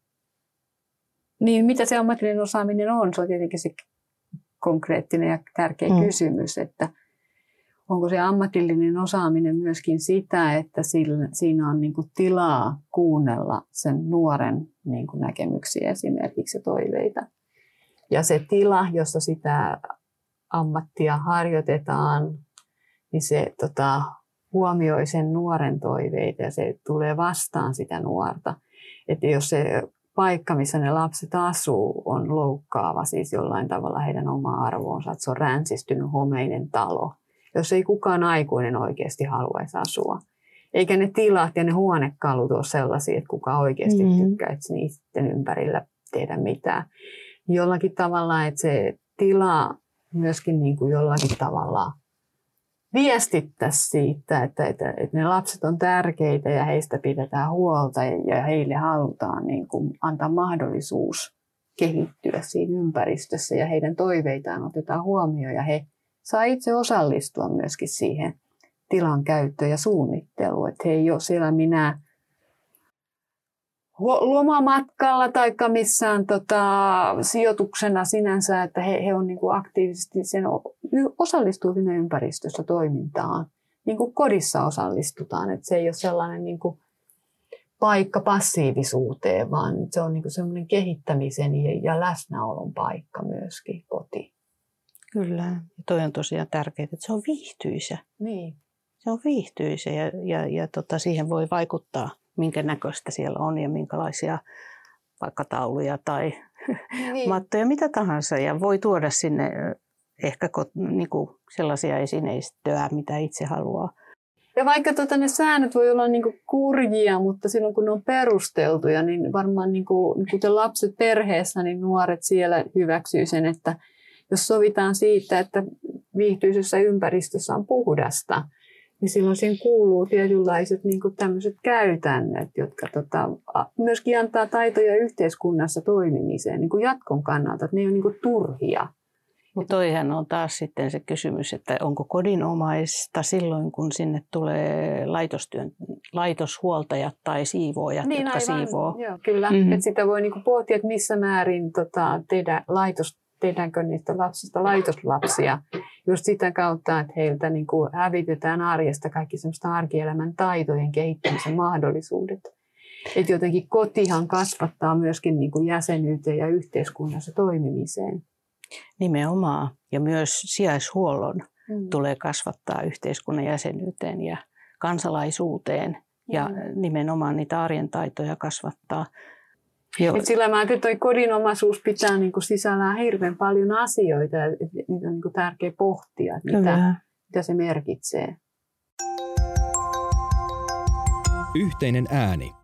Niin, mitä se ammatillinen osaaminen on? Se on tietenkin se konkreettinen ja tärkeä mm. kysymys, että onko se ammatillinen osaaminen myöskin sitä, että siinä on niin tilaa kuunnella sen nuoren niin näkemyksiä esimerkiksi ja toiveita. Ja se tila, jossa sitä ammattia harjoitetaan, niin se tota, huomioi sen nuoren toiveita ja se tulee vastaan sitä nuorta. Että jos se paikka, missä ne lapset asuu, on loukkaava, siis jollain tavalla heidän oma arvoonsa, että se on ränsistynyt homeinen talo, jos ei kukaan aikuinen oikeasti haluaisi asua. Eikä ne tilat ja ne huonekalut ole sellaisia, että kukaan oikeasti mm-hmm. tykkäisi niiden ympärillä tehdä mitään jollakin tavalla, että se tila myöskin niin kuin jollakin tavalla viestittäisi siitä, että, että, että ne lapset on tärkeitä ja heistä pidetään huolta ja heille halutaan niin kuin antaa mahdollisuus kehittyä siinä ympäristössä ja heidän toiveitaan otetaan huomioon ja he saa itse osallistua myöskin siihen tilan käyttöön ja suunnitteluun. Että he ei ole siellä minä lomamatkalla tai missään tota, sijoituksena sinänsä, että he, he on niin kuin aktiivisesti sen, osallistuu sinne ympäristössä toimintaan. Niin kuin kodissa osallistutaan, että se ei ole sellainen niin kuin paikka passiivisuuteen, vaan se on niin kuin sellainen kehittämisen ja läsnäolon paikka myöskin koti. Kyllä, ja toi on tosiaan tärkeää, että se on viihtyisä. Niin. Se on viihtyisä ja, ja, ja tota, siihen voi vaikuttaa minkä näköistä siellä on ja minkälaisia vaikka tauluja tai niin. mattoja, mitä tahansa. Ja voi tuoda sinne ehkä niin kuin sellaisia esineistöä, mitä itse haluaa. Ja vaikka tota, ne säännöt voi olla niin kuin kurjia, mutta silloin kun ne on perusteltuja, niin varmaan niin kuin, kuten lapset perheessä, niin nuoret siellä hyväksyy sen, että jos sovitaan siitä, että viihtyisessä ympäristössä on puhdasta, niin silloin siihen kuuluu tietynlaiset niin kuin tämmöiset käytännöt, jotka tota, myöskin antaa taitoja yhteiskunnassa toimimiseen niin kuin jatkon kannalta, että ne ei ole niin kuin turhia. Mutta toihan on taas sitten se kysymys, että onko kodinomaista silloin, kun sinne tulee laitostyön, laitoshuoltajat tai siivoojat, niin, jotka aivan, siivoo. Joo, kyllä, mm-hmm. että sitä voi niinku pohtia, että missä määrin tota, tehdä laitos, tehdäänkö niistä lapsista laitoslapsia just sitä kautta, että heiltä niin kuin hävitetään arjesta kaikki semmoista arkielämän taitojen kehittämisen mahdollisuudet. Että jotenkin kotihan kasvattaa myöskin niin kuin jäsenyyteen ja yhteiskunnassa toimimiseen. Nimenomaan. Ja myös sijaishuollon mm. tulee kasvattaa yhteiskunnan jäsenyyteen ja kansalaisuuteen. Ja mm. nimenomaan niitä arjen taitoja kasvattaa. Joo. Et sillä mä kyllä toi kodinomaisuus pitää niinku sisällään hirveän paljon asioita, ja niitä on niinku tärkeä pohtia, että mitä, mitä se merkitsee. Yhteinen ääni.